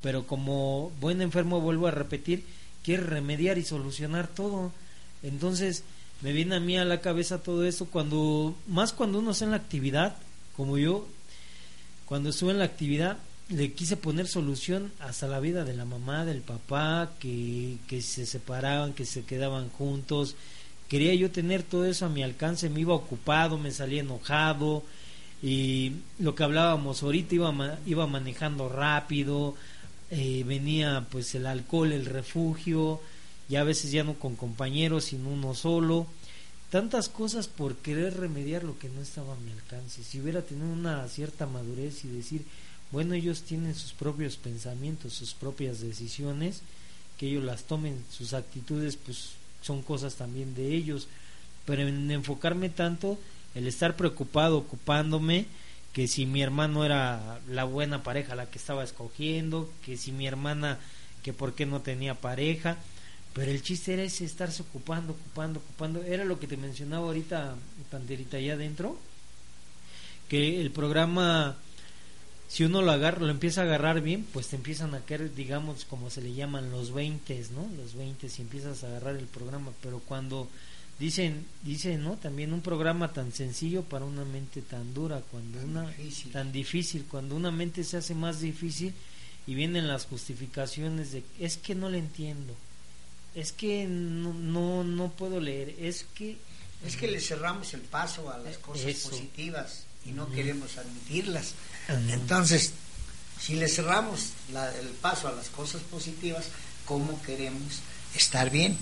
pero como buen enfermo vuelvo a repetir, quiere remediar y solucionar todo. Entonces, me viene a mí a la cabeza todo eso cuando más cuando uno está en la actividad, como yo cuando estuve en la actividad le quise poner solución hasta la vida de la mamá, del papá, que, que se separaban, que se quedaban juntos. Quería yo tener todo eso a mi alcance, me iba ocupado, me salía enojado y lo que hablábamos ahorita iba, iba manejando rápido, eh, venía pues el alcohol, el refugio, y a veces ya no con compañeros, sino uno solo. Tantas cosas por querer remediar lo que no estaba a mi alcance. Si hubiera tenido una cierta madurez y decir, bueno, ellos tienen sus propios pensamientos, sus propias decisiones, que ellos las tomen, sus actitudes, pues son cosas también de ellos. Pero en enfocarme tanto, el estar preocupado, ocupándome, que si mi hermano era la buena pareja la que estaba escogiendo, que si mi hermana, que por qué no tenía pareja, pero el chiste era ese estarse ocupando, ocupando, ocupando, era lo que te mencionaba ahorita, Panterita, allá adentro, que el programa si uno lo agarra, lo empieza a agarrar bien, pues te empiezan a caer, digamos, como se le llaman los 20, ¿no? Los 20 si empiezas a agarrar el programa, pero cuando dicen, dicen, ¿no? También un programa tan sencillo para una mente tan dura, cuando Tan una difícil. tan difícil, cuando una mente se hace más difícil y vienen las justificaciones de es que no le entiendo. Es que no no, no puedo leer, es que Es que le cerramos el paso a las cosas Eso. positivas y no queremos admitirlas. Entonces, si le cerramos la- el paso a las cosas positivas, ¿cómo queremos estar bien?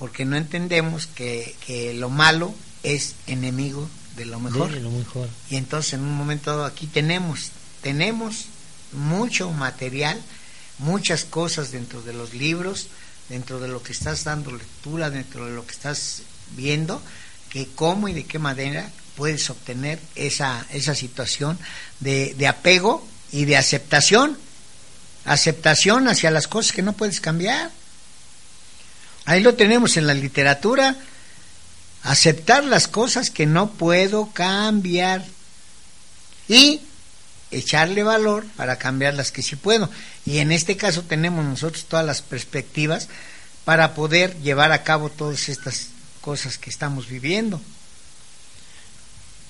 Porque no entendemos que, que lo malo es enemigo de lo mejor. de lo mejor. Y entonces en un momento dado aquí tenemos, tenemos mucho material, muchas cosas dentro de los libros, dentro de lo que estás dando lectura, dentro de lo que estás viendo, que cómo y de qué manera puedes obtener esa, esa situación de, de apego y de aceptación. Aceptación hacia las cosas que no puedes cambiar. Ahí lo tenemos en la literatura. Aceptar las cosas que no puedo cambiar. Y echarle valor para cambiar las que sí puedo. Y en este caso tenemos nosotros todas las perspectivas para poder llevar a cabo todas estas cosas que estamos viviendo.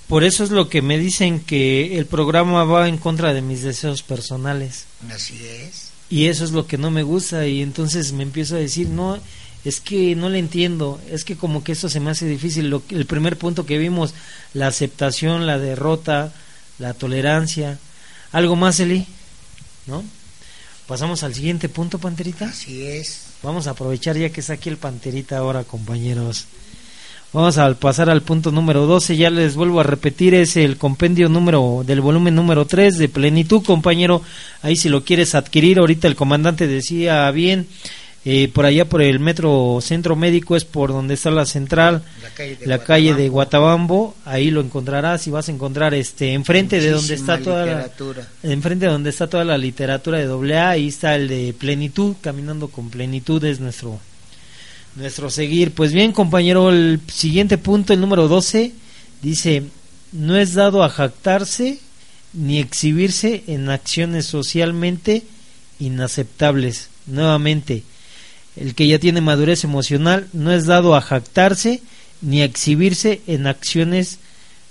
Por eso es lo que me dicen que el programa va en contra de mis deseos personales. Así es. Y eso es lo que no me gusta y entonces me empiezo a decir, no, es que no le entiendo, es que como que esto se me hace difícil. Lo, que- el primer punto que vimos, la aceptación, la derrota, la tolerancia. ¿Algo más, Eli? ¿No? Pasamos al siguiente punto, Panterita. Así es. Vamos a aprovechar ya que está aquí el Panterita ahora, compañeros. Vamos a pasar al punto número 12, ya les vuelvo a repetir, es el compendio número del volumen número 3 de plenitud, compañero. Ahí si lo quieres adquirir, ahorita el comandante decía bien, eh, por allá por el metro centro médico es por donde está la central, La calle de la calle de Guatabampo. Guatabambo, ahí lo encontrarás y vas a encontrar este enfrente de donde está toda la, enfrente de donde está toda la literatura de doble A, ahí está el de plenitud, caminando con plenitud es nuestro nuestro seguir. Pues bien, compañero, el siguiente punto, el número 12, dice, no es dado a jactarse ni exhibirse en acciones socialmente inaceptables. Nuevamente, el que ya tiene madurez emocional no es dado a jactarse ni a exhibirse en acciones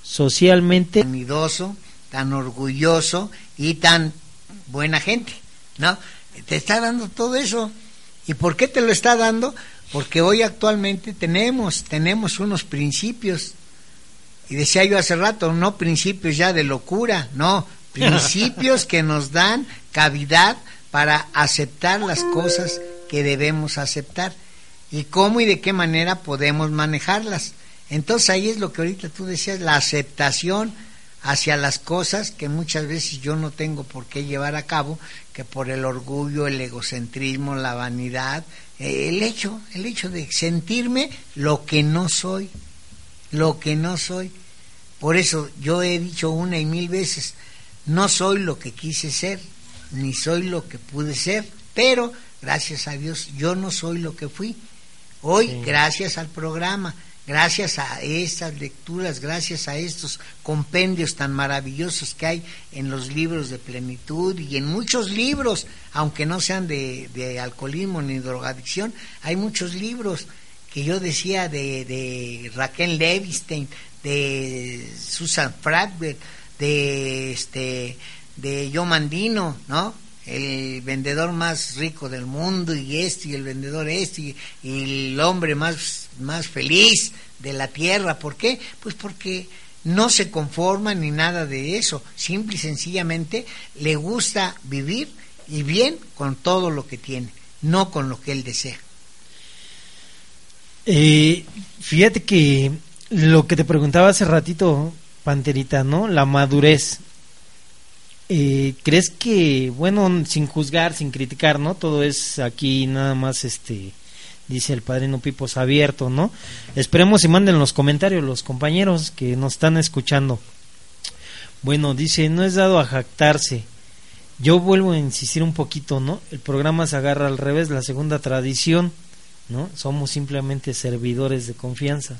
socialmente tan idoso, tan orgulloso y tan buena gente, ¿no? Te está dando todo eso. ¿Y por qué te lo está dando? Porque hoy actualmente tenemos, tenemos unos principios. Y decía yo hace rato, no principios ya de locura, no, principios que nos dan cavidad para aceptar las cosas que debemos aceptar y cómo y de qué manera podemos manejarlas. Entonces ahí es lo que ahorita tú decías, la aceptación hacia las cosas que muchas veces yo no tengo por qué llevar a cabo, que por el orgullo, el egocentrismo, la vanidad, eh, el hecho, el hecho de sentirme lo que no soy, lo que no soy. Por eso yo he dicho una y mil veces, no soy lo que quise ser, ni soy lo que pude ser, pero gracias a Dios yo no soy lo que fui. Hoy, Sí. gracias al programa, gracias a estas lecturas, gracias a estos compendios tan maravillosos que hay en los libros de plenitud y en muchos libros, aunque no sean de, alcoholismo ni drogadicción, hay muchos libros que yo decía de, de Raquel Levistein, de Susan Fragberg, de este de Joe Mandino, ¿no? El vendedor más rico del mundo y este y el vendedor este y, el hombre más, más feliz de la tierra. ¿Por qué? Pues porque no se conforma ni nada de eso. Simple y sencillamente le gusta vivir y bien con todo lo que tiene, no con lo que él desea. Eh, fíjate que lo que te preguntaba hace ratito, Panterita, ¿no? La madurez. Eh, ¿Crees que, bueno, sin juzgar, sin criticar, ¿no? Todo es aquí nada más, este, dice el padrino Pipos, abierto, ¿no? Esperemos y manden los comentarios los compañeros que nos están escuchando. Bueno, dice, no es dado a jactarse. Yo vuelvo a insistir un poquito, ¿no? El programa se agarra al revés, la segunda tradición, ¿no? Somos simplemente servidores de confianza.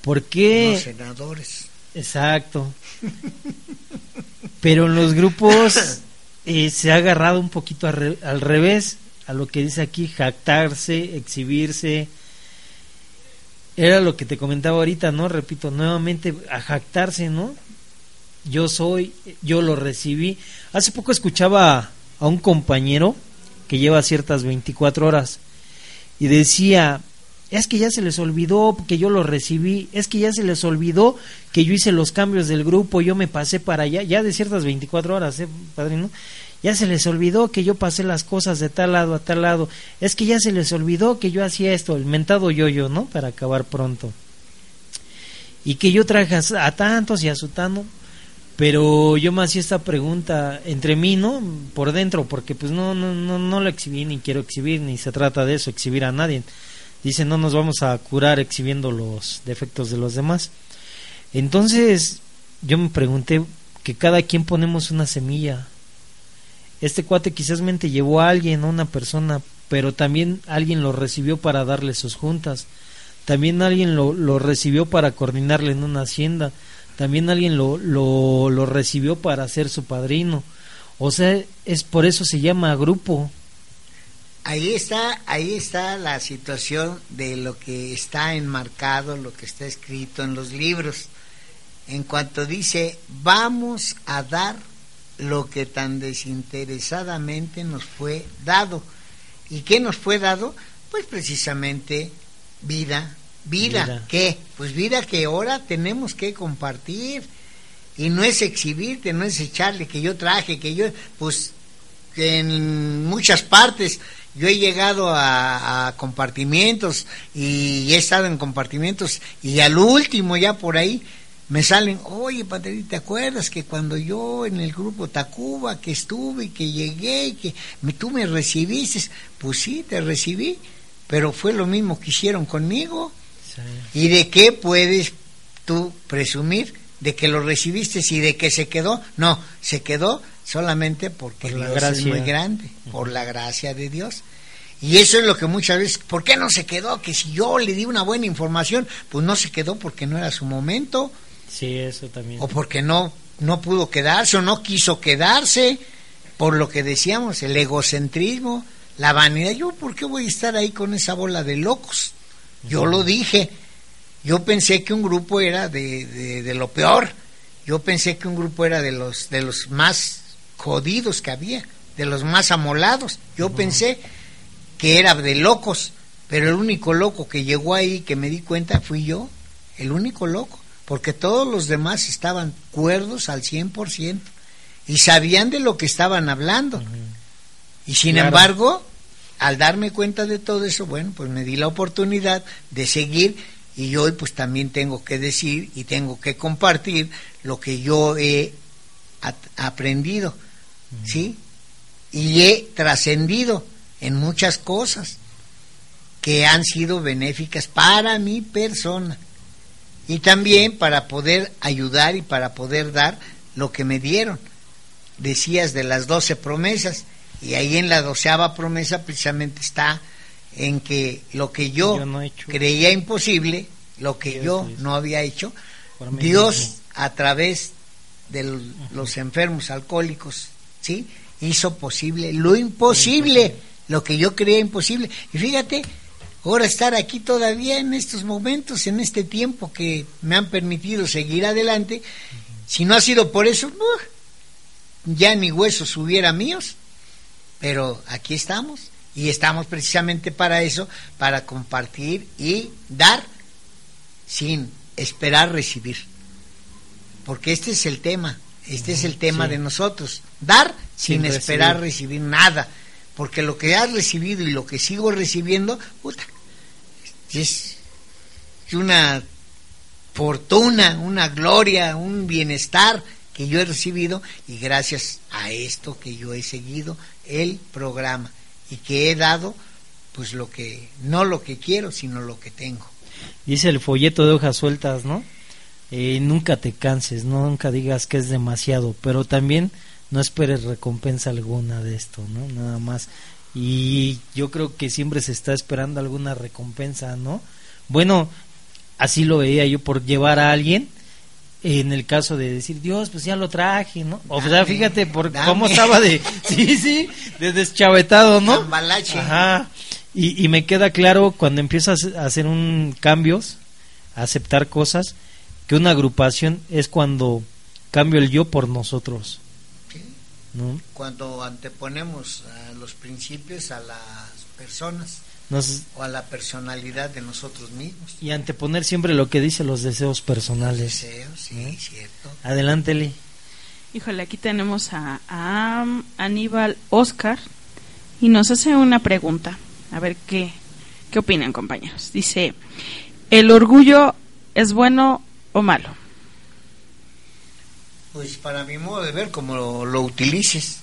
¿Por qué? Los senadores. Exacto. Pero en los grupos eh, se ha agarrado un poquito al, revés a lo que dice aquí, jactarse, exhibirse. Era lo que te comentaba ahorita, ¿no? Repito, nuevamente, a jactarse, ¿no? Yo soy, yo lo recibí. Hace poco escuchaba a un compañero que lleva ciertas 24 horas y decía, es que ya se les olvidó que yo lo recibí, es que ya se les olvidó que yo hice los cambios del grupo, yo me pasé para allá, ya de ciertas 24 horas, ¿eh, padrino? Ya se les olvidó que yo pasé las cosas de tal lado a tal lado, es que ya se les olvidó que yo hacía esto, el mentado yo-yo, ¿no? Para acabar pronto. Y que yo traje a, tantos y a sutano, pero yo me hacía esta pregunta entre mí, ¿no? Por dentro, porque pues no, no, no, no lo exhibí ni quiero exhibir, ni se trata de eso, exhibir a nadie Dice, no nos vamos a curar exhibiendo los defectos de los demás. Entonces, yo me pregunté que cada quien ponemos una semilla. Este cuate quizás mente llevó a alguien, a una persona, pero también alguien lo recibió para darle sus juntas. También alguien lo, lo recibió para coordinarle en una hacienda. También alguien lo, lo, lo recibió para ser su padrino. O sea, es por eso se llama grupo. Ahí está, ahí está la situación de lo que está enmarcado, lo que está escrito en los libros. En cuanto dice, vamos a dar lo que tan desinteresadamente nos fue dado. ¿Y qué nos fue dado? Pues precisamente vida. ¿Vida, vida. qué? Pues vida que ahora tenemos que compartir. Y no es exhibirte, no es echarle que yo traje, que yo, pues en muchas partes yo he llegado a, compartimientos y he estado en compartimientos y al último ya por ahí me salen, oye, Paterita, ¿te acuerdas que cuando yo en el grupo Tacuba, que estuve, que llegué, y que me, tú me recibiste? Pues sí, te recibí, pero fue lo mismo que hicieron conmigo. ¿Y de qué puedes tú presumir? ¿De que lo recibiste y de que se quedó? No, se quedó solamente porque la Dios gracia. es muy grande, por la gracia de Dios. Y eso es lo que muchas veces, ¿por qué no se quedó? Que si yo le di una buena información, pues no se quedó porque no era su momento. Sí, eso también. O porque no, no pudo quedarse o no quiso quedarse, por lo que decíamos, el egocentrismo, la vanidad. Yo, ¿por qué voy a estar ahí con esa bola de locos? Yo lo dije. Yo pensé que un grupo era de, de, de lo peor. Yo pensé que un grupo era de los, de los más jodidos que había, de los más amolados. Yo pensé que era de locos, pero el único loco que llegó ahí, que me di cuenta, fui yo, el único loco, porque todos los demás estaban cuerdos al 100% y sabían de lo que estaban hablando. Y sin embargo, al darme cuenta de todo eso, bueno, pues me di la oportunidad de seguir y hoy pues también tengo que decir y tengo que compartir lo que yo he aprendido ¿sí? Y he trascendido en muchas cosas que han sido benéficas para mi persona y también para poder ayudar y para poder dar lo que me dieron. Decías de las doce promesas y ahí en la doceava promesa precisamente está en que lo que yo, Yo no he creía imposible, lo que yo no había hecho, Dios mismo. a través de los enfermos alcohólicos, ¿sí? Hizo posible lo imposible, lo que yo creía imposible. Y fíjate, ahora estar aquí todavía en estos momentos, en este tiempo que me han permitido seguir adelante, si no ha sido por eso, ¡uh! ya ni huesos hubiera míos, pero aquí estamos y estamos precisamente para eso, para compartir y dar sin esperar recibir. Porque este es el tema, este es el tema sí. de nosotros, dar sin, Sin esperar recibir. recibir nada, porque lo que has recibido y lo que sigo recibiendo, puta, es una fortuna, una gloria, un bienestar que yo he recibido y gracias a esto que yo he seguido el programa y que he dado pues lo que no lo que quiero sino lo que tengo Dice el folleto de hojas sueltas, ¿no? Eh, nunca te canses, ¿no? nunca digas que es demasiado, pero también no esperes recompensa alguna de esto, ¿no? Nada más. Y yo creo que siempre se está esperando alguna recompensa, ¿no? Bueno, así lo veía yo por llevar a alguien, en el caso de decir, Dios, pues ya lo traje, ¿no? O sea, fíjate por dame. cómo estaba de, sí, sí, de deschavetado, ¿no? Ajá. Y, y me queda claro cuando empiezas a hacer un cambios, a aceptar cosas, que una agrupación es cuando cambio el yo por nosotros, Sí. ¿no? cuando anteponemos a los principios a las personas Nos- o a la personalidad de nosotros mismos y anteponer siempre lo que dicen los deseos personales. deseos sí cierto Adelante, Lee. Híjole, aquí tenemos a, a Aníbal Oscar y nos hace una pregunta. A ver qué, qué opinan, compañeros. Dice, ¿el orgullo es bueno o malo? Pues para mi modo de ver, como lo, lo utilices,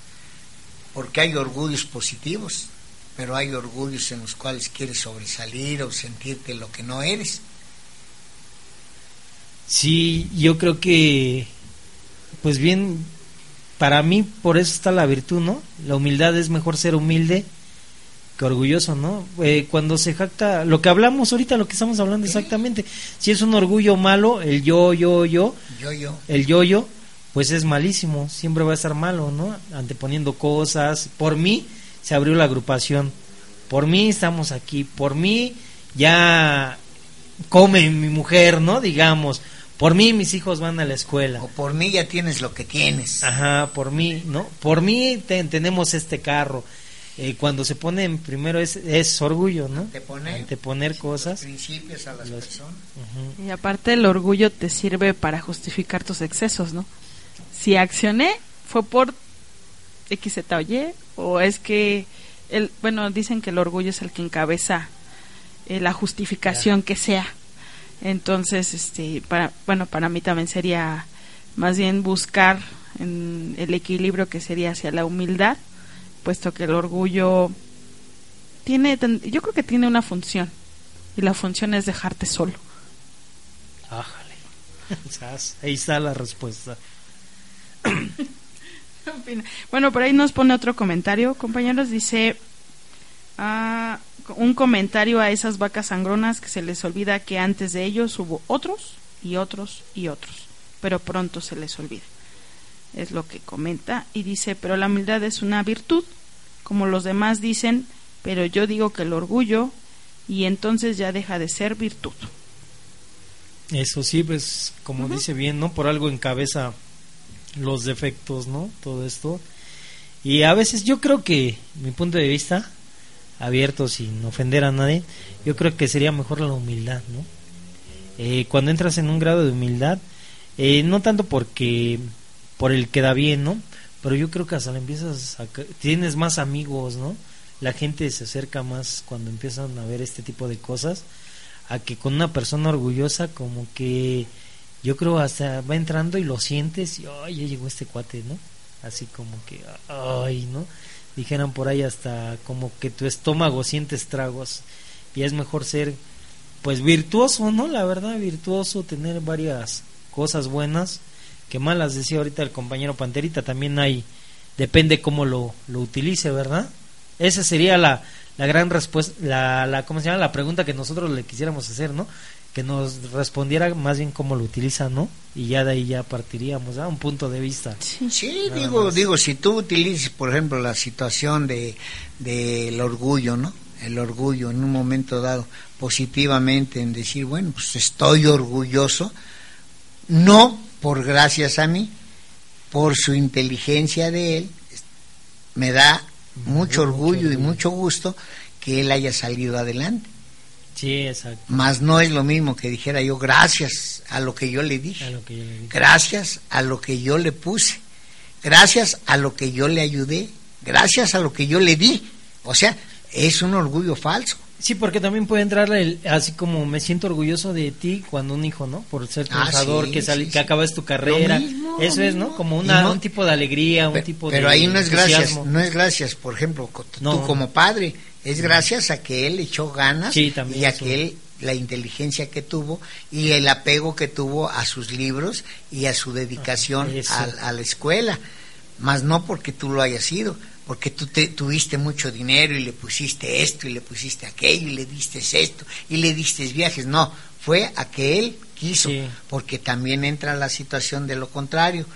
porque hay orgullos positivos, pero hay orgullos en los cuales quieres sobresalir o sentirte lo que no eres. Sí, yo creo que, pues bien, para mí por eso está la virtud, ¿no? La humildad es mejor ser humilde que orgulloso, ¿no? Eh, cuando se jacta, lo que hablamos ahorita, lo que estamos hablando exactamente, si es un orgullo malo, el yo, yo, yo, Yo, yo. el yo-yo, pues es malísimo, siempre va a estar malo, ¿no? Anteponiendo cosas. Por mí se abrió la agrupación, por mí estamos aquí, por mí ya come mi mujer, ¿no? Digamos, por mí mis hijos van a la escuela. O por mí ya tienes lo que tienes. Ajá, por mí, ¿no? Por mí te- tenemos este carro. Eh, cuando se pone en primero es, es orgullo, ¿no? Anteponer, Anteponer cosas. principios a las Los- personas. Y aparte el orgullo te sirve para justificar tus excesos, ¿no? Si accioné fue por X, Z o Y, o es que, el, bueno, dicen que el orgullo es el que encabeza eh, la justificación que sea. Entonces, este, para, bueno, para mí también sería más bien buscar en el equilibrio que sería hacia la humildad, puesto que el orgullo tiene, yo creo que tiene una función, y la función es dejarte solo. Ájale. Ahí está la respuesta. Bueno, por ahí nos pone otro comentario, compañeros. Dice ah, un comentario a esas vacas sangronas que se les olvida que antes de ellos hubo otros y otros y otros, pero pronto se les olvida. Es lo que comenta y dice, pero la humildad es una virtud, como los demás dicen, pero yo digo que el orgullo y entonces ya deja de ser virtud. Eso sí, pues como dice bien, ¿no? Por algo encabeza los defectos, ¿no? Todo esto. Y a veces yo creo que, mi punto de vista, abierto sin ofender a nadie, yo creo que sería mejor la humildad, ¿no? Eh, cuando entras en un grado de humildad, eh, no tanto porque por el que da bien, ¿no? Pero yo creo que hasta le empiezas a... tienes más amigos, ¿no? La gente se acerca más cuando empiezan a ver este tipo de cosas a que con una persona orgullosa como que yo creo hasta va entrando y lo sientes y ay ya llegó este cuate no así como que ay no dijeran por ahí hasta como que tu estómago siente estragos y es mejor ser pues virtuoso no la verdad virtuoso tener varias cosas buenas que malas decía ahorita el compañero Panterita también hay depende cómo lo, lo utilice verdad esa sería la, la gran respuesta, la, la, ¿cómo se llama? La pregunta que nosotros le quisiéramos hacer, ¿no? Que nos respondiera más bien cómo lo utiliza, ¿no? Y ya de ahí ya partiríamos a un punto de vista. Sí, digo, digo, si tú utilizas, por ejemplo, la situación de del orgullo, ¿no? El orgullo en un momento dado positivamente en decir, bueno, pues estoy orgulloso, no por gracias a mí, por su inteligencia de él, me da mucho orgullo y mucho gusto que él haya salido adelante. Sí, exacto. Más no es lo mismo que dijera yo gracias a lo que yo le dije, gracias a lo que yo le puse, gracias a lo que yo le ayudé, gracias a lo que yo le di. O sea, es un orgullo falso. Sí, porque también puede entrar el, así como me siento orgulloso de ti cuando un hijo, ¿no? Por ser Ah, trabajador, sí, que, sal- sí, que acabas tu carrera. Mismo, Eso es, ¿no? Como una, no- un tipo de alegría, un tipo Pero de ahí no es gracias, no es gracias, por ejemplo, co- tú No. como padre, es gracias a que él echó ganas también y a que él la inteligencia que tuvo y el apego que tuvo a sus libros y a su dedicación Ah, a, a la escuela, más no porque tú lo hayas sido, porque tú te, tuviste mucho dinero y le pusiste esto y le pusiste aquello y le diste esto y le diste viajes, no, fue a que él quiso, Sí. porque también entra la situación de lo contrario.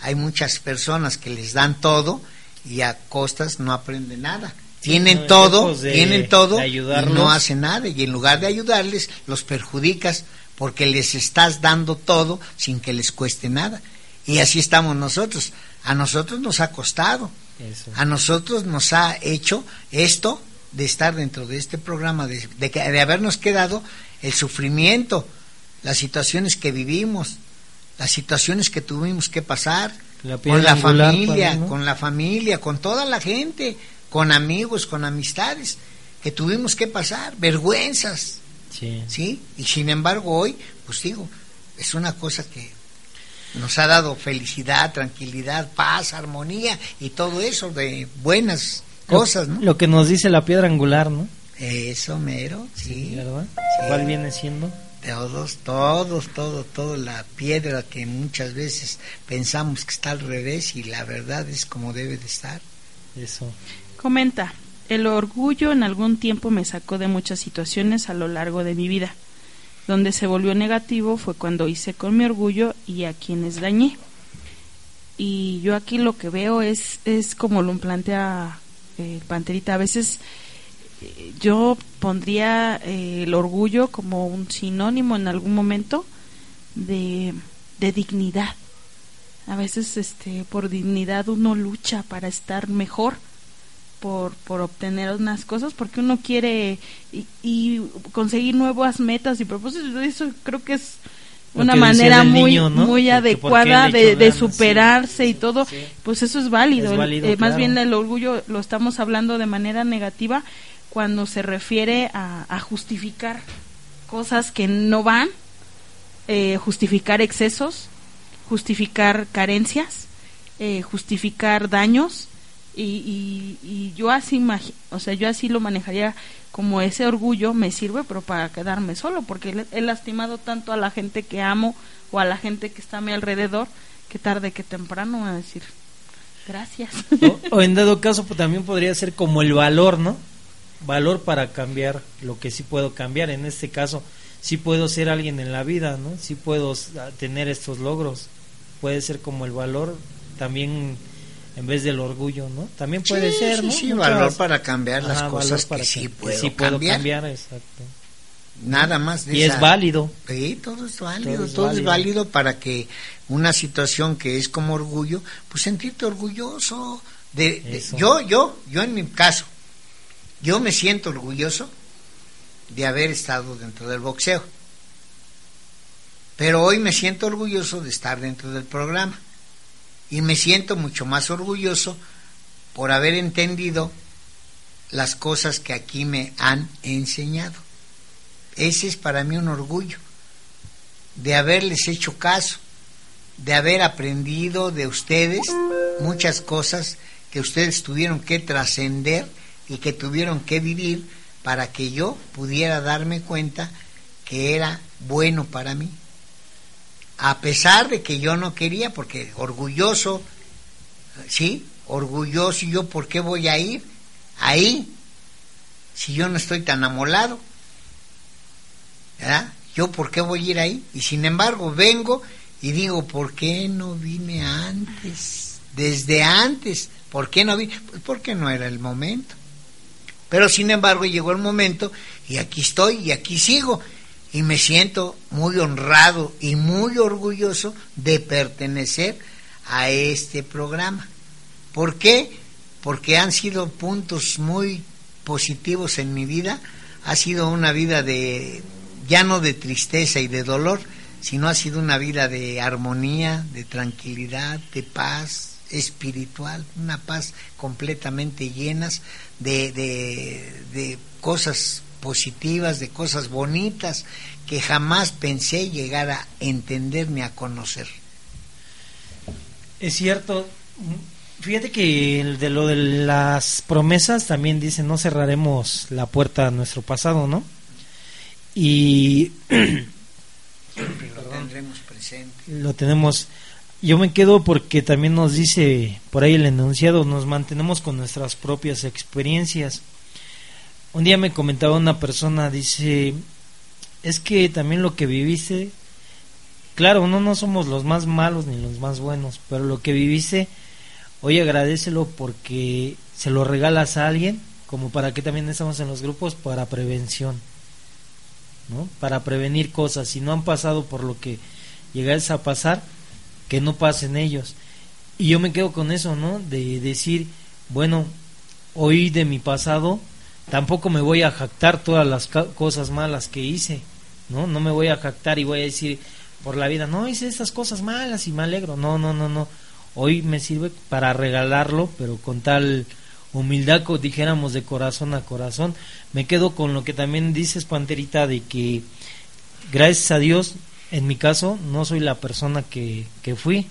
Hay muchas personas que les dan todo y a costas no aprenden nada. Tienen no, todo, tienen todo y no hacen nada. Y en lugar de ayudarles, los perjudicas porque les estás dando todo sin que les cueste nada. Y así estamos nosotros. A nosotros nos ha costado. Eso. A nosotros nos ha hecho esto de estar dentro de este programa, de, de, habernos quedado el sufrimiento, las situaciones que vivimos, las situaciones que tuvimos que pasar La con la familia, con la familia, con toda la gente, con amigos, con amistades que tuvimos que pasar, vergüenzas, Sí. ¿sí? Y sin embargo hoy, pues digo, es una cosa que nos ha dado felicidad, tranquilidad, paz, armonía y todo eso de buenas cosas, Lo, ¿no? lo que nos dice la piedra angular, ¿no? Eso mero, sí. ¿Verdad? Sí. ¿Cuál viene siendo? Todos, todos, todo, todo la piedra que muchas veces pensamos que está al revés y la verdad es como debe de estar. Eso. Comenta, el orgullo en algún tiempo me sacó de muchas situaciones a lo largo de mi vida. Donde se volvió negativo fue cuando hice con mi orgullo y a quienes dañé. Y yo aquí lo que veo es, es como lo plantea eh, Panterita. A veces eh, yo pondría eh, el orgullo como un sinónimo en algún momento de, de dignidad. A veces este por dignidad uno lucha para estar mejor, por, por obtener unas cosas, porque uno quiere y, y conseguir nuevas metas y propósitos. Eso creo que es una manera muy niño, ¿no? muy adecuada de, de sí. superarse y todo. Sí. Pues eso es válido. Es El- válido, eh, Más bien el orgullo lo estamos hablando de manera negativa cuando se refiere a, a justificar cosas que no van, eh, justificar excesos, justificar carencias, eh, justificar daños y, y, y yo así o sea yo así lo manejaría como ese orgullo me sirve pero para quedarme solo porque he lastimado tanto a la gente que amo o a la gente que está a mi alrededor que tarde que temprano voy a decir gracias O, o en dado caso, pues, también podría ser como el valor, ¿no? Valor para cambiar lo que sí puedo cambiar. En este caso, sí puedo ser alguien en la vida, ¿no? Sí puedo tener estos logros. Puede ser como el valor también en vez del orgullo, ¿no? También puede Sí, ser, sí, ¿no? sí, Muchas- valor para cambiar las Ajá, cosas valor que para sí que puedo sí puedo cambiar. cambiar, exacto. Nada más de Y esa- es válido. Sí, todo es válido, Todo es todo es válido. para que una situación que es como orgullo, pues sentirte orgulloso de, yo, yo, yo en mi caso, yo me siento orgulloso de haber estado dentro del boxeo. Pero hoy me siento orgulloso de estar dentro del programa. Y me siento mucho más orgulloso por haber entendido las cosas que aquí me han enseñado. Ese es para mí un orgullo de haberles hecho caso, de haber aprendido de ustedes muchas cosas que ustedes tuvieron que trascender y que tuvieron que vivir para que yo pudiera darme cuenta que era bueno para mí. A pesar de que yo no quería, porque orgulloso, ¿sí? Orgulloso, ¿y yo por qué voy a ir? Ahí si yo no estoy tan amolado? ¿Verdad? ¿Yo por qué voy a ir ahí? Y sin embargo vengo y digo, ¿por qué no vine antes? Desde antes, ¿por qué no vine? Pues porque no era el momento. Pero sin embargo llegó el momento y aquí estoy y aquí sigo y me siento muy honrado y muy orgulloso de pertenecer a este programa. ¿Por qué? Porque han sido puntos muy positivos en mi vida. Ha sido una vida de ya no de tristeza y de dolor, sino ha sido una vida de armonía, de tranquilidad, de paz espiritual, una paz completamente llenas de, de, de cosas positivas, de cosas bonitas que jamás pensé llegar a entender ni a conocer. Es cierto, fíjate que de lo de las promesas también dice no cerraremos la puerta a nuestro pasado, ¿no? Y lo tendremos presente. Lo tenemos. Yo me quedo porque también nos dice por ahí el enunciado, nos mantenemos con nuestras propias experiencias. Un día me comentaba una persona, dice, es que también lo que viviste, claro, no, no somos los más malos ni los más buenos, pero lo que viviste, hoy agradecelo porque se lo regalas a alguien, como para que también estamos en los grupos, para prevención, ¿no? Para prevenir cosas, si no han pasado por lo que llegáis a pasar, que no pasen ellos. Y yo me quedo con eso, ¿no? De decir, bueno, hoy de mi pasado, tampoco me voy a jactar todas las cosas malas que hice, ¿no? No me voy a jactar y voy a decir por la vida, no hice estas cosas malas y me alegro. No, no, no, no. Hoy me sirve para regalarlo, pero con tal humildad, como dijéramos de corazón a corazón. Me quedo con lo que también dices, Panterita, de que gracias a Dios, en mi caso, no soy la persona que, que fui,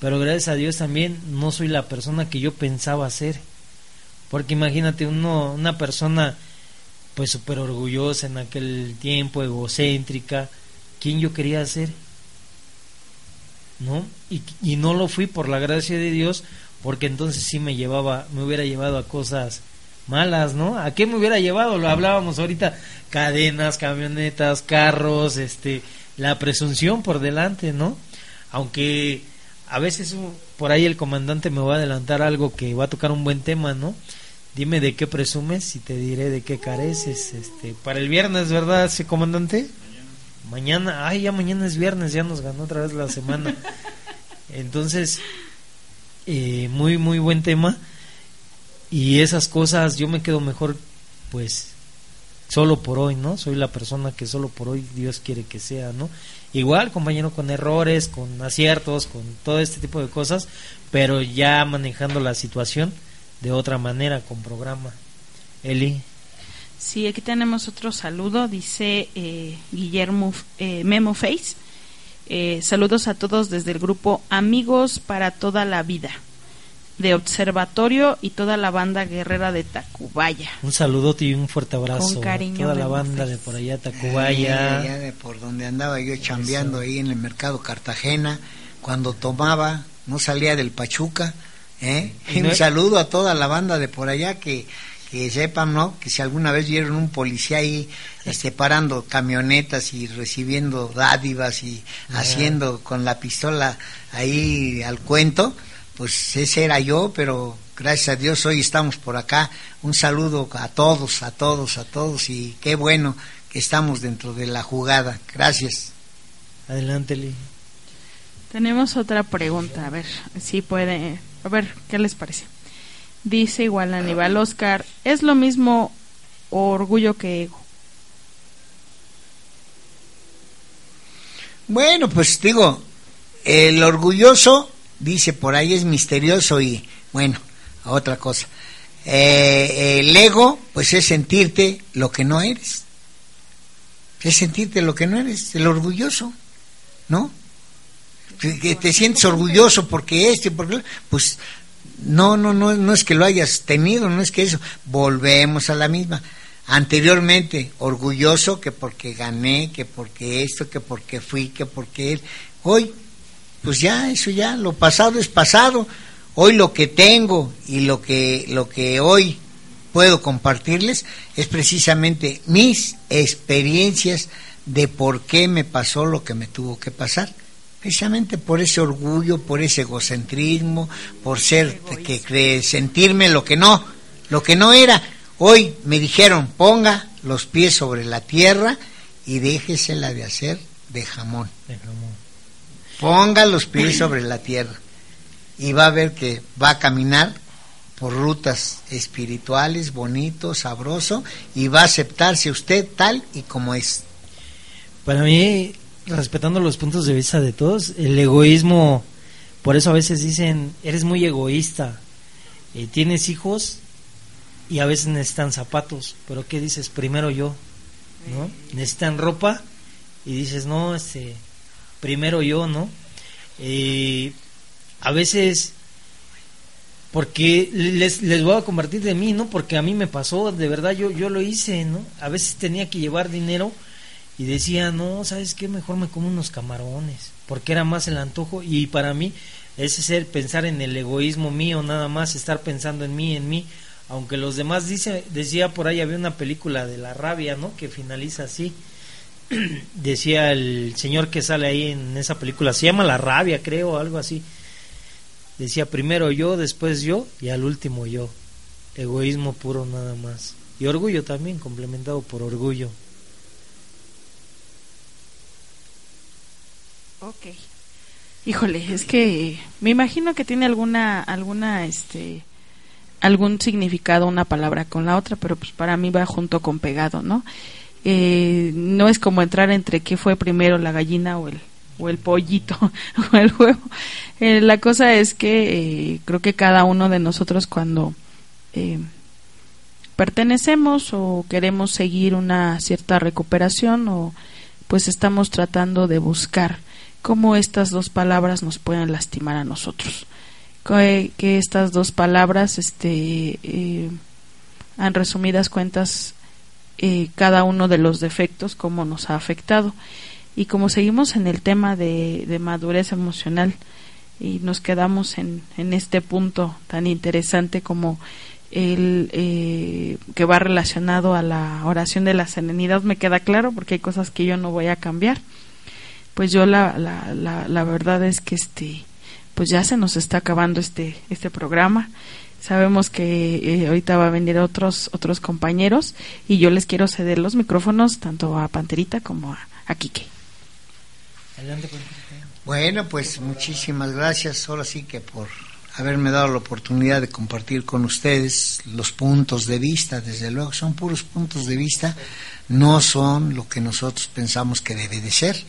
pero gracias a Dios también no soy la persona que yo pensaba ser porque imagínate uno, una persona pues súper orgullosa en aquel tiempo, egocéntrica, ¿quién yo quería ser? ¿No? Y, y no lo fui por la gracia de Dios, porque entonces sí me llevaba, me hubiera llevado a cosas malas, ¿no? ¿A qué me hubiera llevado? Lo hablábamos ahorita, cadenas, camionetas, carros, este, la presunción por delante, ¿no? Aunque a veces por ahí el comandante me va a adelantar algo que va a tocar un buen tema, ¿no? Dime de qué presumes y te diré de qué careces. Este, para el viernes, ¿verdad, ese comandante? Mañana. ay, ya mañana es viernes, ya nos ganó otra vez la semana. Entonces, eh, muy, muy buen tema. Y esas cosas yo me quedo mejor, pues, solo por hoy, ¿no? Soy la persona que solo por hoy Dios quiere que sea, ¿no? Igual, compañero, con errores, con aciertos, con todo este tipo de cosas, pero ya manejando la situación de otra manera con programa. Eli. Sí, aquí tenemos otro saludo, dice eh, Guillermo eh, Memo Face. Eh, saludos a todos desde el grupo Amigos para toda la vida de Observatorio y toda la banda guerrera de Tacubaya. Un saludote y un fuerte abrazo. Con cariño. Toda la banda de por allá, Tacubaya. de por donde andaba yo chambeando ahí en el mercado Cartagena, cuando tomaba, no salía del Pachuca, ¿Eh? un saludo a toda la banda de por allá que, que sepan, ¿no? Que si alguna vez vieron un policía ahí este, parando camionetas y recibiendo dádivas y haciendo con la pistola ahí al cuento, pues ese era yo, pero gracias a Dios hoy estamos por acá. Un saludo a todos, a todos, a todos y qué bueno que estamos dentro de la jugada. Gracias. Adelante, Lee. Tenemos otra pregunta, a ver si puede a ver, ¿qué les parece? Dice igual Aníbal Oscar, ¿es lo mismo orgullo que ego? Bueno, pues digo, el orgulloso, dice por ahí, es misterioso y bueno, otra cosa. Eh, el ego, pues es sentirte lo que no eres. Es sentirte lo que no eres, el orgulloso, ¿no? Que te sientes orgulloso porque este, porque pues no, no, no, no es que lo hayas tenido, no es que eso. Volvemos a la misma. Anteriormente, orgulloso que porque gané, que porque esto, que porque fui, que porque él. Hoy, pues ya, eso ya, lo pasado es pasado. Hoy lo que tengo y lo que, lo que hoy puedo compartirles es precisamente mis experiencias de por qué me pasó lo que me tuvo que pasar. Precisamente por ese orgullo, por ese egocentrismo, por ser que cree, sentirme lo que no, lo que no era. Hoy me dijeron, ponga los pies sobre la tierra y déjesela de hacer de jamón. De jamón. Ponga los pies sobre la tierra y va a ver que va a caminar por rutas espirituales, bonito, sabroso, y va a aceptarse usted tal y como es. Para mí, respetando los puntos de vista de todos, el egoísmo, por eso a veces dicen, eres muy egoísta, eh, tienes hijos y a veces necesitan zapatos, pero ¿qué dices? Primero yo, ¿no? Necesitan ropa y dices, no, este, primero yo, ¿no? Eh, a veces porque les, les voy a compartir de mí, ¿no? Porque a mí me pasó, de verdad yo, yo lo hice, ¿no? A veces tenía que llevar dinero y decía, no, ¿sabes qué? Mejor me como unos camarones, porque era más el antojo y para mí ese ser pensar en el egoísmo mío, nada más estar pensando en mí, en mí, aunque los demás dice, decía por ahí había una película de la rabia, ¿no? Que finaliza así. decía el señor que sale ahí en esa película, se llama La rabia, creo, algo así decía primero yo, después yo y al último yo. Egoísmo puro nada más. Y orgullo también, complementado por orgullo. Ok. Híjole, es que me imagino que tiene alguna, alguna, este, algún significado una palabra con la otra, pero pues para mí va junto con pegado, ¿no? Eh, no es como entrar entre qué fue primero la gallina o el, o el pollito o el huevo. Eh, la cosa es que eh, creo que cada uno de nosotros cuando eh, pertenecemos o queremos seguir una cierta recuperación o pues estamos tratando de buscar cómo estas dos palabras nos pueden lastimar a nosotros. Que, estas dos palabras, este, en resumidas cuentas, cada uno de los defectos, cómo nos ha afectado. Y como seguimos en el tema de, de madurez emocional y nos quedamos en, en, este punto tan interesante como el eh, que va relacionado a la oración de la serenidad, me queda claro porque hay cosas que yo no voy a cambiar. Pues yo la, la, la, la verdad es que este pues ya se nos está acabando este este programa sabemos que eh, ahorita va a venir otros otros compañeros y yo les quiero ceder los micrófonos tanto a Panterita como a, a Quique. Bueno, pues muchísimas gracias. Ahora sí que por haberme dado la oportunidad de compartir con ustedes los puntos de vista, desde luego son puros puntos de vista, no son lo que nosotros pensamos que debe de ser,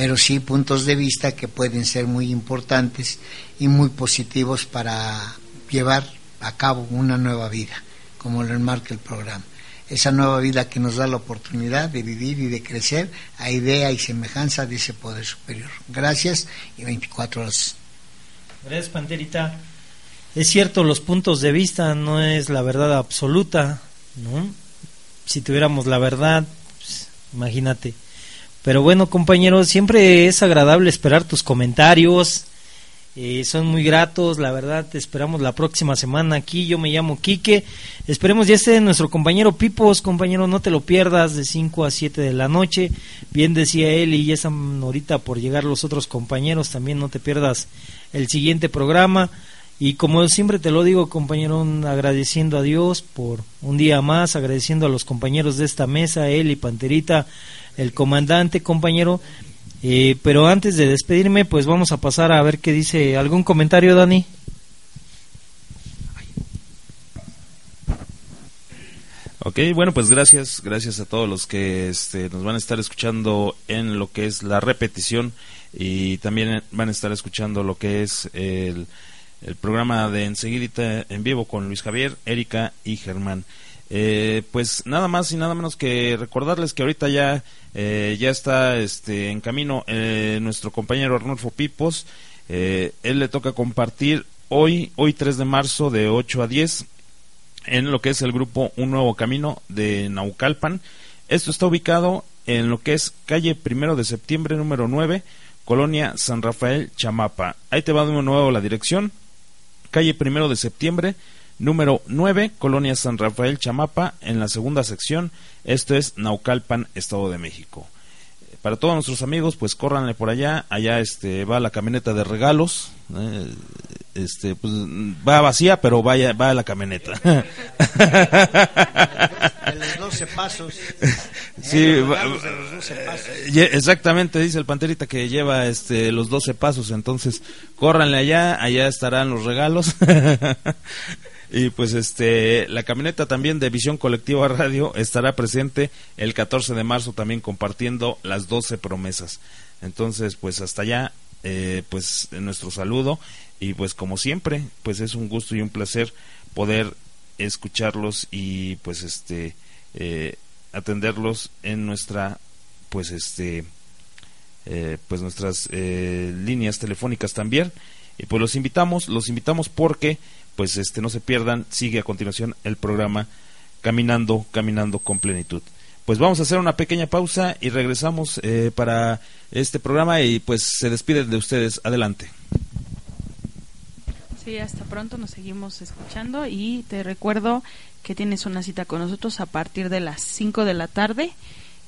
pero sí puntos de vista que pueden ser muy importantes y muy positivos para llevar a cabo una nueva vida, como lo enmarca el programa esa nueva vida que nos da la oportunidad de vivir y de crecer a idea y semejanza de ese poder superior. Gracias y 24 horas. Gracias, Panterita. Es cierto, los puntos de vista no es la verdad absoluta, ¿no? Si tuviéramos la verdad, pues, imagínate. Pero bueno, compañeros, siempre es agradable esperar tus comentarios, eh, son muy gratos, la verdad, te esperamos la próxima semana aquí. Yo me llamo Quique. Esperemos ya esté nuestro compañero Pipos, compañero, no te lo pierdas de 5 a 7 de la noche. Bien decía él y ya están ahorita por llegar los otros compañeros, también no te pierdas el siguiente programa. Y como siempre te lo digo, compañero, agradeciendo a Dios por un día más, agradeciendo a los compañeros de esta mesa, él y Panterita, el comandante, compañero. Eh, pero antes de despedirme, pues vamos a pasar a ver qué dice. ¿Algún comentario, Dani? Ok, bueno, pues gracias, gracias a todos los que este, nos van a estar escuchando en lo que es la repetición y también van a estar escuchando lo que es el, el programa de enseguida en vivo con Luis Javier, Erika y Germán. Eh, pues nada más y nada menos que recordarles que ahorita ya eh, ya está este en camino eh, nuestro compañero Arnulfo Pipos. Él le toca compartir hoy hoy 3 de marzo de 8 a 10 en lo que es el grupo Un Nuevo Camino de Naucalpan. Esto está ubicado en lo que es calle primero de septiembre número 9 colonia San Rafael Chamapa. Ahí te va de nuevo la dirección. Calle primero de septiembre número 9, Colonia San Rafael Chamapa, en la segunda sección. Esto es Naucalpan, Estado de México. Para todos nuestros amigos, pues córranle por allá. Allá este va la camioneta de regalos. eh, este pues va vacía, pero vaya va la camioneta. De los 12 pasos. Sí, Eh, va- de los 12 pasos. Exactamente, dice el panterita que lleva este los 12 pasos, entonces córranle allá, allá estarán los regalos. y pues este la camioneta también de Visión Colectiva Radio estará presente el 14 de marzo también compartiendo las 12 promesas. Entonces, pues hasta allá eh, pues nuestro saludo y pues como siempre, pues es un gusto y un placer poder escucharlos y pues este eh, atenderlos en nuestra pues este eh, pues nuestras eh, líneas telefónicas también y pues los invitamos los invitamos porque pues este no se pierdan. Sigue a continuación el programa caminando caminando con plenitud. Pues vamos a hacer una pequeña pausa y regresamos eh, para este programa y pues se despiden de ustedes. Adelante. Sí, hasta pronto, nos seguimos escuchando y te recuerdo que tienes una cita con nosotros a partir de las 5 de la tarde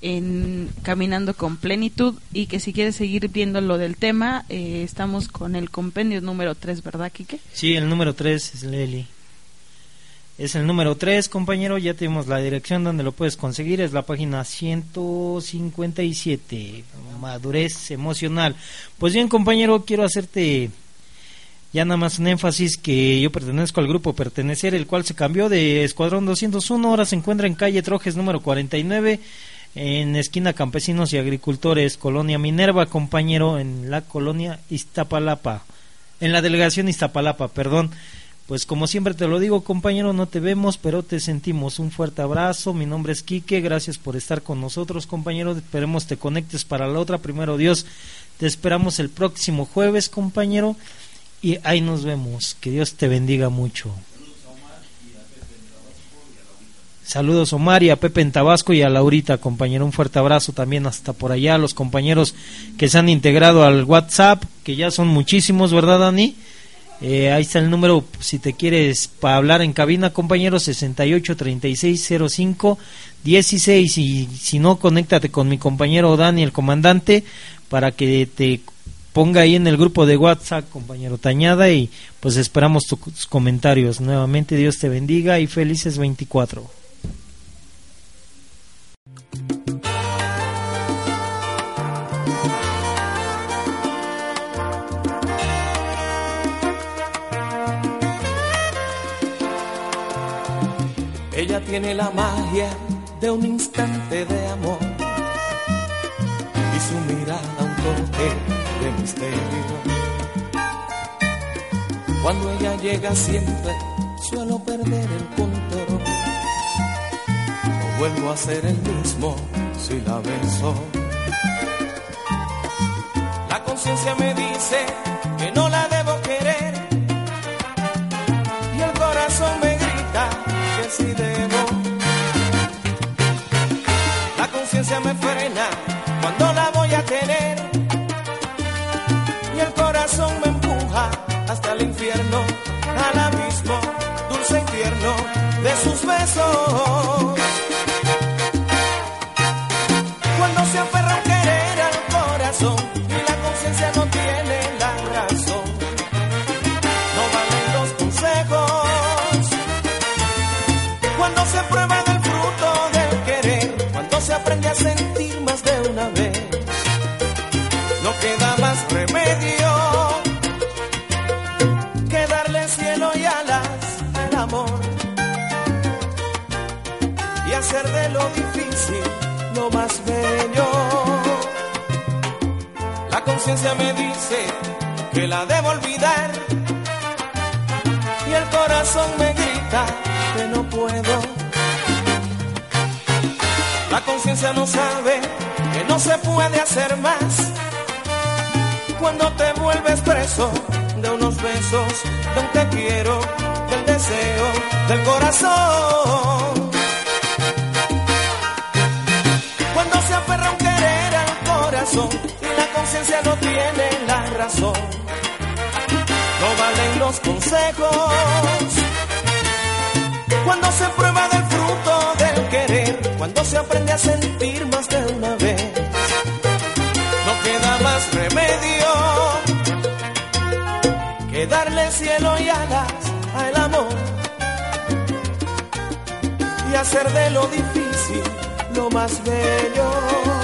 en Caminando con Plenitud y que si quieres seguir viendo lo del tema, eh, estamos con el compendio número 3, ¿verdad, Quique? Sí, el número 3 es Leli. Es el número 3, compañero. Ya tenemos la dirección donde lo puedes conseguir. Es la página 157. Madurez emocional. Pues bien, compañero, quiero hacerte ya nada más un énfasis que yo pertenezco al grupo Pertenecer, el cual se cambió de Escuadrón 201. Ahora se encuentra en calle Trojes número 49. En esquina Campesinos y Agricultores, Colonia Minerva, compañero, en la colonia Iztapalapa en la delegación Iztapalapa, perdón. Pues como siempre te lo digo, compañero, no te vemos, pero te sentimos. Un fuerte abrazo. Mi nombre es Quique. Gracias por estar con nosotros, compañero. Esperemos te conectes para la otra. Primero Dios, te esperamos el próximo jueves, compañero. Y ahí nos vemos. Que Dios te bendiga mucho. Saludos Omar y a Pepe en Tabasco y a Laurita, compañero. Un fuerte abrazo también hasta por allá. a Los compañeros que se han integrado al WhatsApp, que ya son muchísimos, ¿verdad, Dani? Eh, ahí está el número, si te quieres para hablar en cabina, compañero, 68 36 05 16. Y si no, conéctate con mi compañero Dani, el comandante, para que te ponga ahí en el grupo de WhatsApp, compañero Tañada, y pues esperamos tu- tus comentarios. Nuevamente, Dios te bendiga y felices 24. Ella tiene la magia de un instante de amor y su mirada un toque de misterio. Cuando ella llega siempre suelo perder el control. Vuelvo a ser el mismo si la beso. La conciencia me dice que no de unos besos, de un te quiero, del deseo, del corazón. Cuando se aferra un querer al corazón y la conciencia no tiene la razón, no valen los consejos. Cuando se prueba del fruto del querer, cuando se aprende a sentir más de una vez, no queda más remedio darle cielo y alas al amor y hacer de lo difícil lo más bello.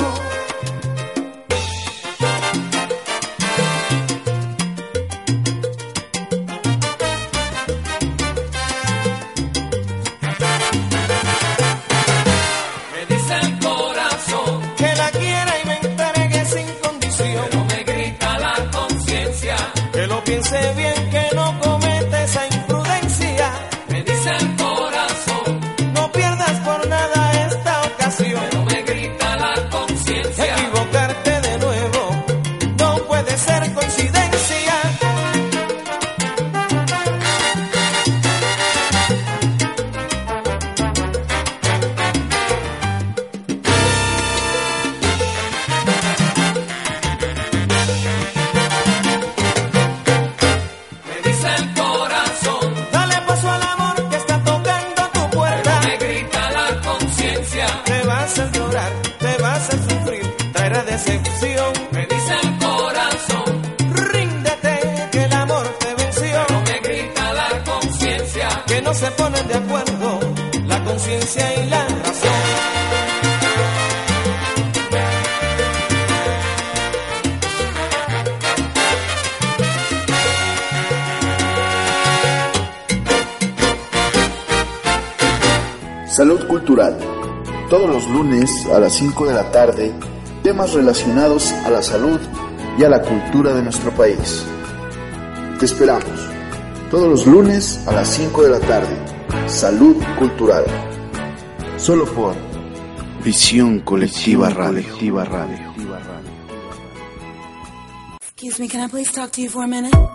5 de la tarde temas relacionados a la salud y a la cultura de nuestro país. Te esperamos todos los lunes a las 5 de la tarde. Salud Cultural. Solo por Visión Colectiva Radio. Excuse me, can I please talk to?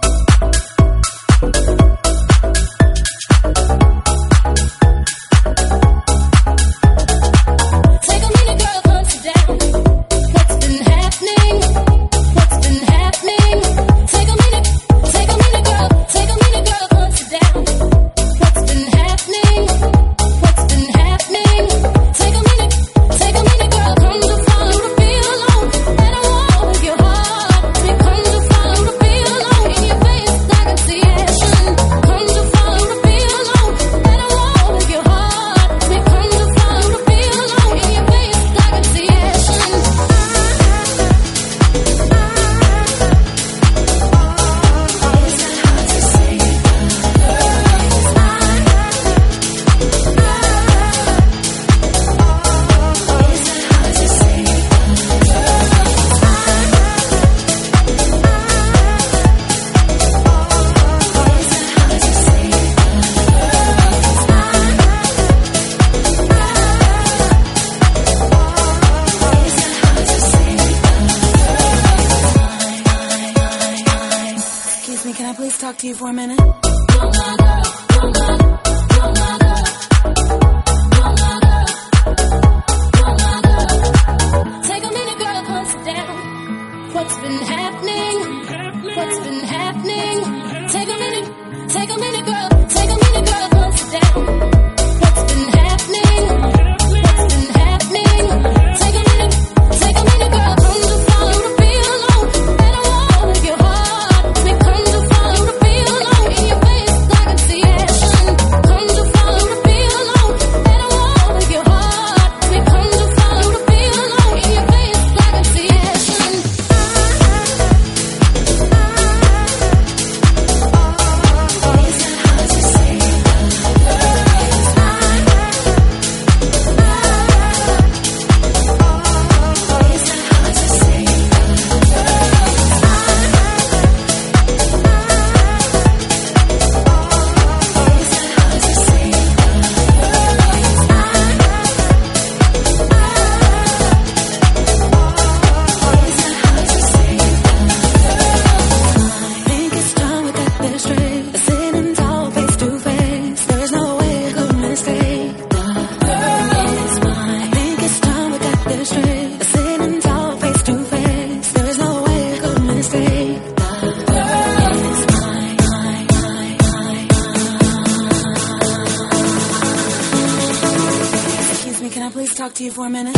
Can I please talk to you for a minute?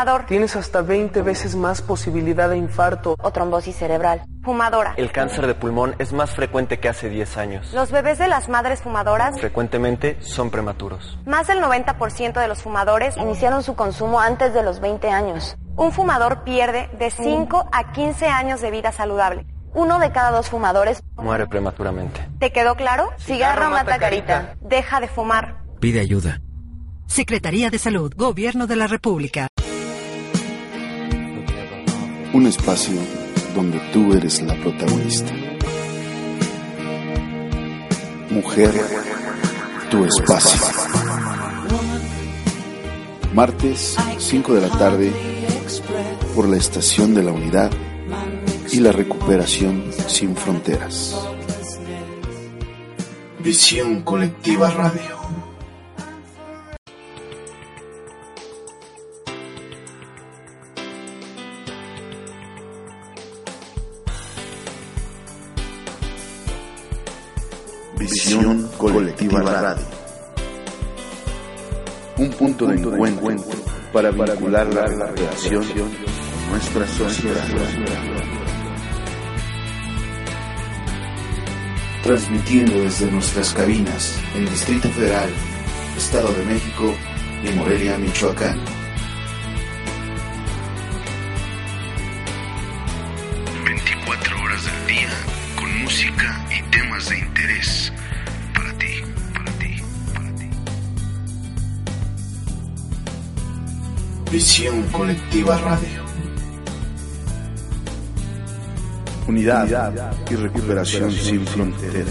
Fumador Tienes hasta 20 veces más posibilidad de infarto. o trombosis cerebral. Fumadora. El cáncer de pulmón es más frecuente que hace 10 años. Los bebés de las madres fumadoras, Frecuentemente son prematuros. más del 90% de los fumadores iniciaron su consumo antes de los 20 años. Un fumador pierde de 5 a 15 años de vida saludable. Uno de cada dos fumadores. Muere prematuramente. ¿Te quedó claro? Cigarro mata carita. Deja de fumar. Pide ayuda. Secretaría de Salud, Gobierno de la República. Un espacio donde tú eres la protagonista. Mujer, tu espacio. Martes, 5 de la tarde, por la estación de la unidad y la recuperación sin fronteras. Visión Colectiva Radio. Encuentro para vincular la relación con nuestra sociedad. Transmitiendo desde nuestras cabinas en Distrito Federal, Estado de México y Morelia, Michoacán. Visión Colectiva Radio. Unidad, y recuperación, sin fronteras.